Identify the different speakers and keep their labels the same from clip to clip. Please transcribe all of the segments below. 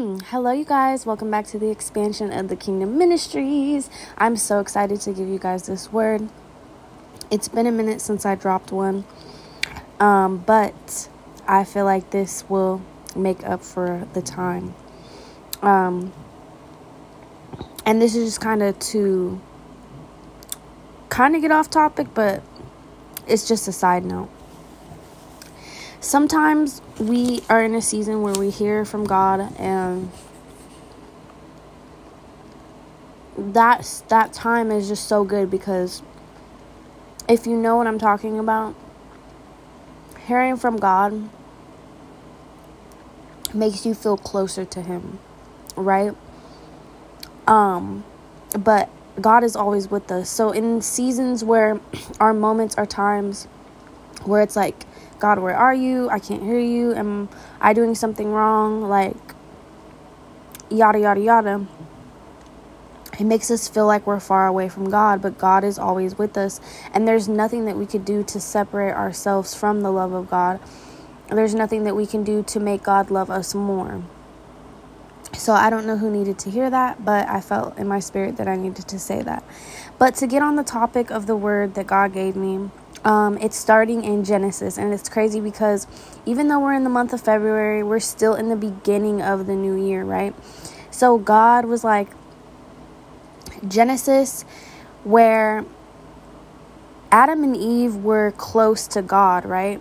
Speaker 1: Hello, you guys. Welcome back to the expansion of the Kingdom Ministries. I'm so excited to give you guys this word. It's been a minute since I dropped one, um, but I feel like this will make up for the time. Um, and this is just kind of to kind of get off topic, but it's just a side note. Sometimes we are in a season where we hear from God and that's that time is just so good because if you know what I'm talking about, hearing from God makes you feel closer to him, right? Um but God is always with us. So in seasons where our moments are times where it's like God, where are you? I can't hear you. Am I doing something wrong? Like, yada, yada, yada. It makes us feel like we're far away from God, but God is always with us. And there's nothing that we could do to separate ourselves from the love of God. There's nothing that we can do to make God love us more. So I don't know who needed to hear that, but I felt in my spirit that I needed to say that. But to get on the topic of the word that God gave me, um, it's starting in Genesis, and it's crazy because even though we're in the month of February, we're still in the beginning of the new year, right? So God was like, Genesis, where Adam and Eve were close to God, right?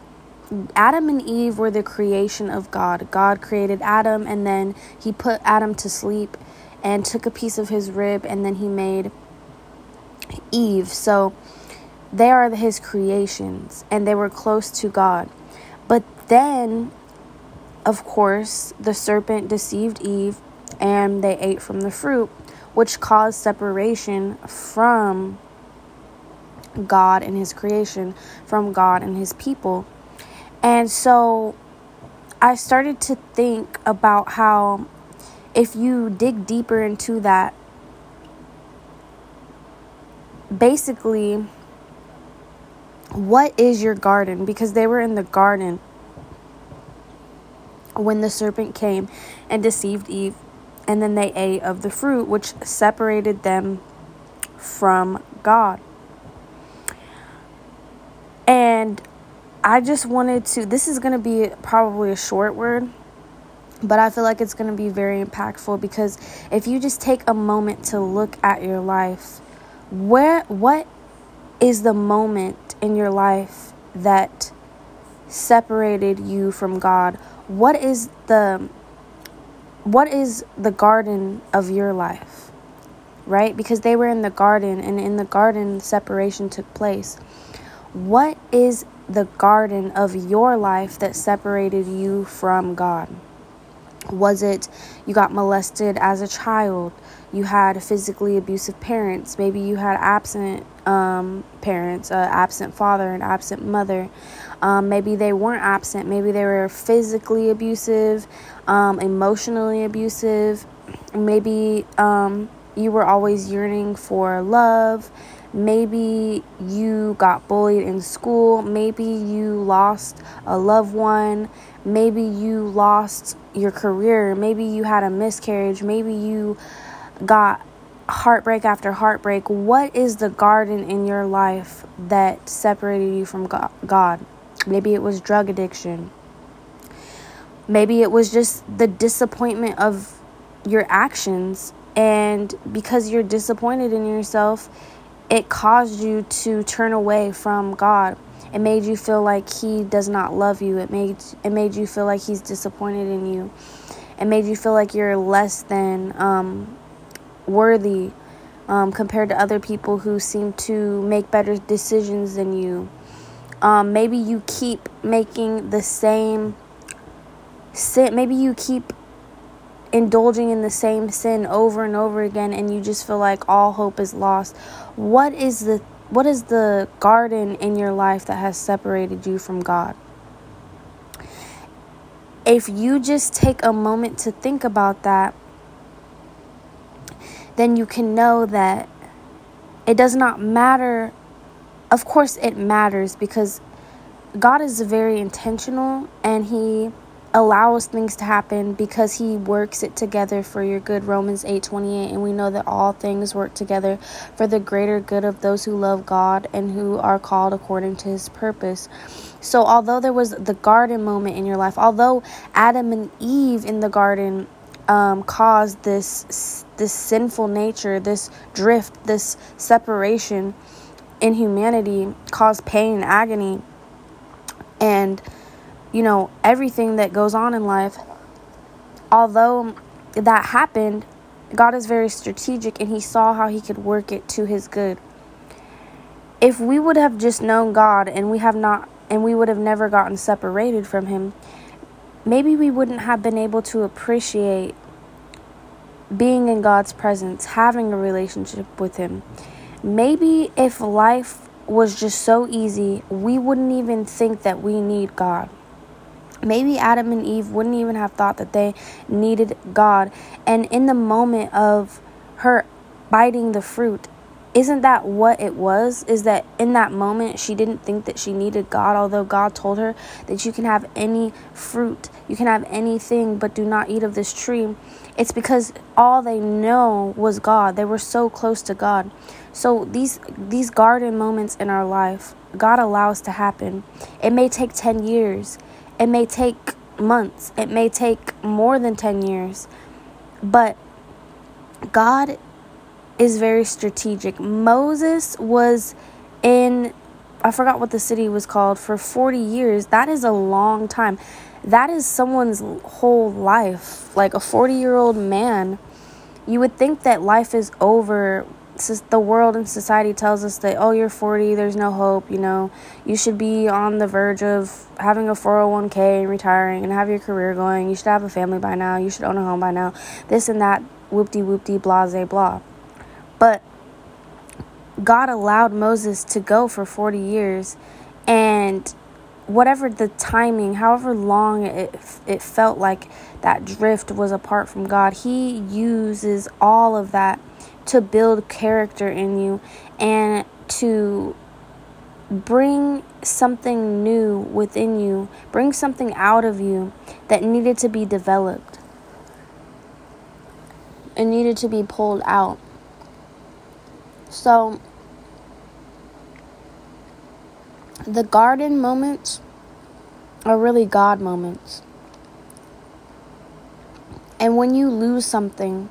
Speaker 1: Adam and Eve were the creation of God. God created Adam, and then he put Adam to sleep and took a piece of his rib, and then he made Eve. So, they are his creations and they were close to God. But then, of course, the serpent deceived Eve and they ate from the fruit, which caused separation from God and his creation, from God and his people. And so I started to think about how if you dig deeper into that, basically, what is your garden? Because they were in the garden when the serpent came and deceived Eve, and then they ate of the fruit, which separated them from God. And I just wanted to, this is going to be probably a short word, but I feel like it's going to be very impactful because if you just take a moment to look at your life, where, what is the moment in your life that separated you from God? What is the what is the garden of your life? Right? Because they were in the garden and in the garden separation took place. What is the garden of your life that separated you from God? Was it you got molested as a child? You had physically abusive parents. Maybe you had absent um, parents, uh, absent father, and absent mother. Um, maybe they weren't absent. Maybe they were physically abusive, um, emotionally abusive. Maybe um, you were always yearning for love. Maybe you got bullied in school. Maybe you lost a loved one. Maybe you lost your career. Maybe you had a miscarriage. Maybe you got heartbreak after heartbreak. What is the garden in your life that separated you from God? Maybe it was drug addiction. Maybe it was just the disappointment of your actions. And because you're disappointed in yourself, it caused you to turn away from God. It made you feel like he does not love you. It made it made you feel like he's disappointed in you. It made you feel like you're less than um, worthy um, compared to other people who seem to make better decisions than you. Um, maybe you keep making the same sin. Maybe you keep indulging in the same sin over and over again, and you just feel like all hope is lost. What is the what is the garden in your life that has separated you from God? If you just take a moment to think about that, then you can know that it does not matter. Of course, it matters because God is very intentional and He allows things to happen because he works it together for your good Romans 8:28 and we know that all things work together for the greater good of those who love God and who are called according to his purpose. So although there was the garden moment in your life, although Adam and Eve in the garden um, caused this this sinful nature, this drift, this separation in humanity, caused pain, agony, and you know, everything that goes on in life, although that happened, God is very strategic and He saw how He could work it to His good. If we would have just known God and we have not, and we would have never gotten separated from Him, maybe we wouldn't have been able to appreciate being in God's presence, having a relationship with Him. Maybe if life was just so easy, we wouldn't even think that we need God. Maybe Adam and Eve wouldn't even have thought that they needed God. And in the moment of her biting the fruit, isn't that what it was? Is that in that moment she didn't think that she needed God, although God told her that you can have any fruit, you can have anything, but do not eat of this tree. It's because all they know was God. They were so close to God. So these these garden moments in our life, God allows to happen. It may take 10 years. It may take months, it may take more than 10 years, but God is very strategic. Moses was in, I forgot what the city was called, for 40 years. That is a long time. That is someone's whole life. Like a 40 year old man, you would think that life is over the world and society tells us that oh you're 40 there's no hope you know? You should be on the verge of having a 401k and retiring and have your career going. You should have a family by now. You should own a home by now. This and that whoopty whoopty blase blah. But god allowed moses to go for 40 years and whatever the timing however long it, it felt like that drift was apart from god he uses all of that to build character in you and to bring something new within you, bring something out of you that needed to be developed. It needed to be pulled out. So, the garden moments are really God moments. And when you lose something,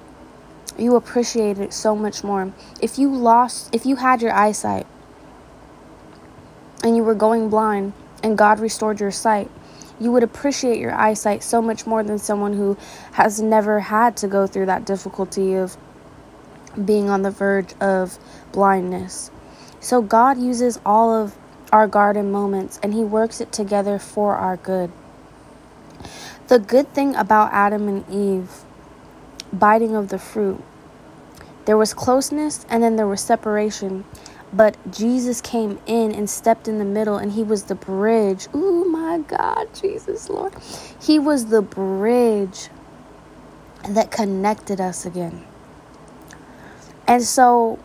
Speaker 1: you appreciate it so much more. If you lost, if you had your eyesight and you were going blind and God restored your sight, you would appreciate your eyesight so much more than someone who has never had to go through that difficulty of being on the verge of blindness. So God uses all of our garden moments and He works it together for our good. The good thing about Adam and Eve biting of the fruit. There was closeness and then there was separation. But Jesus came in and stepped in the middle, and he was the bridge. Oh my God, Jesus, Lord. He was the bridge that connected us again. And so,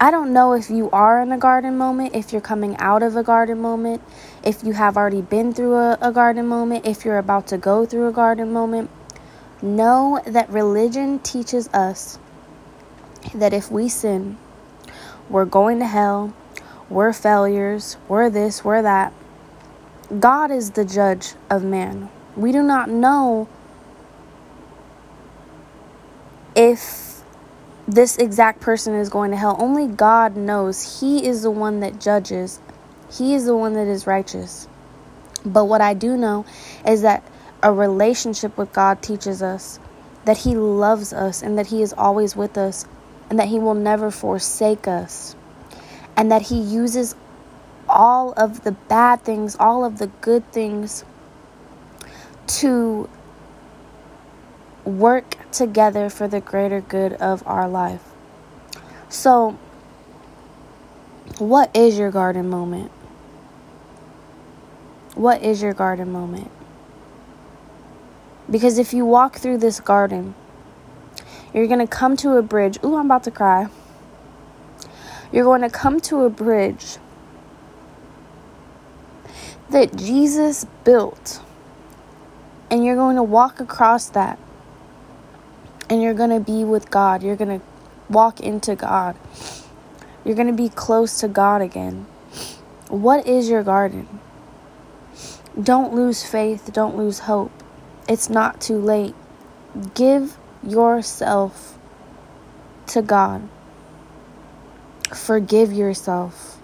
Speaker 1: I don't know if you are in a garden moment, if you're coming out of a garden moment, if you have already been through a, a garden moment, if you're about to go through a garden moment. Know that religion teaches us that if we sin, we're going to hell, we're failures, we're this, we're that. God is the judge of man. We do not know if this exact person is going to hell. Only God knows. He is the one that judges, He is the one that is righteous. But what I do know is that a relationship with God teaches us that He loves us and that He is always with us and that He will never forsake us and that He uses all of the bad things, all of the good things to work together for the greater good of our life. So, what is your garden moment? What is your garden moment? Because if you walk through this garden, you're going to come to a bridge. Ooh, I'm about to cry. You're going to come to a bridge that Jesus built. And you're going to walk across that. And you're going to be with God. You're going to walk into God. You're going to be close to God again. What is your garden? Don't lose faith. Don't lose hope. It's not too late. Give yourself to God. Forgive yourself.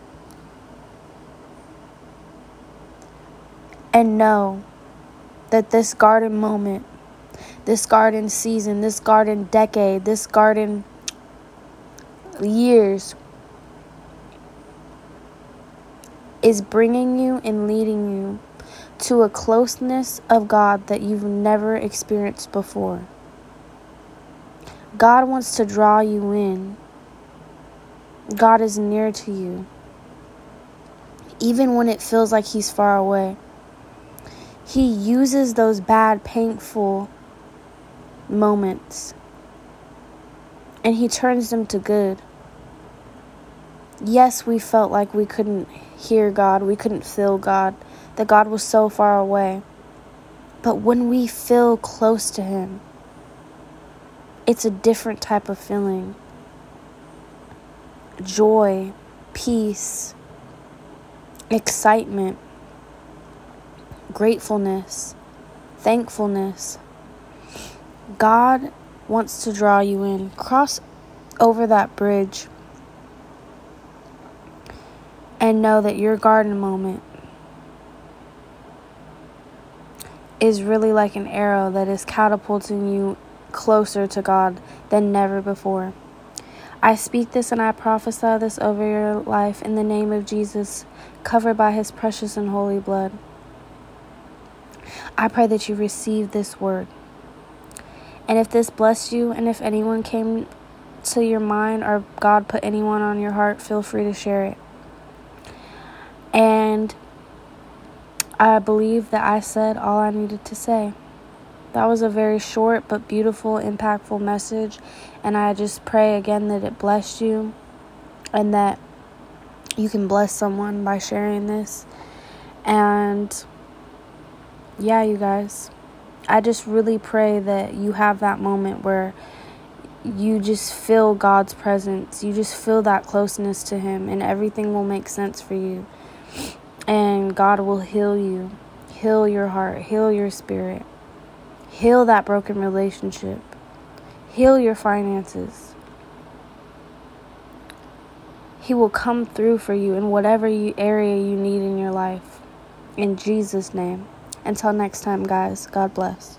Speaker 1: And know that this garden moment, this garden season, this garden decade, this garden years is bringing you and leading you to a closeness of God that you've never experienced before. God wants to draw you in. God is near to you. Even when it feels like He's far away, He uses those bad, painful moments and He turns them to good. Yes, we felt like we couldn't hear God, we couldn't feel God, that God was so far away. But when we feel close to Him, it's a different type of feeling joy, peace, excitement, gratefulness, thankfulness. God wants to draw you in. Cross over that bridge and know that your garden moment is really like an arrow that is catapulting you closer to God than never before. I speak this and I prophesy this over your life in the name of Jesus, covered by his precious and holy blood. I pray that you receive this word. And if this blessed you, and if anyone came to your mind or God put anyone on your heart, feel free to share it. And I believe that I said all I needed to say. That was a very short but beautiful, impactful message. And I just pray again that it blessed you and that you can bless someone by sharing this. And yeah, you guys, I just really pray that you have that moment where you just feel God's presence. You just feel that closeness to Him, and everything will make sense for you. And God will heal you, heal your heart, heal your spirit. Heal that broken relationship. Heal your finances. He will come through for you in whatever you, area you need in your life. In Jesus' name. Until next time, guys, God bless.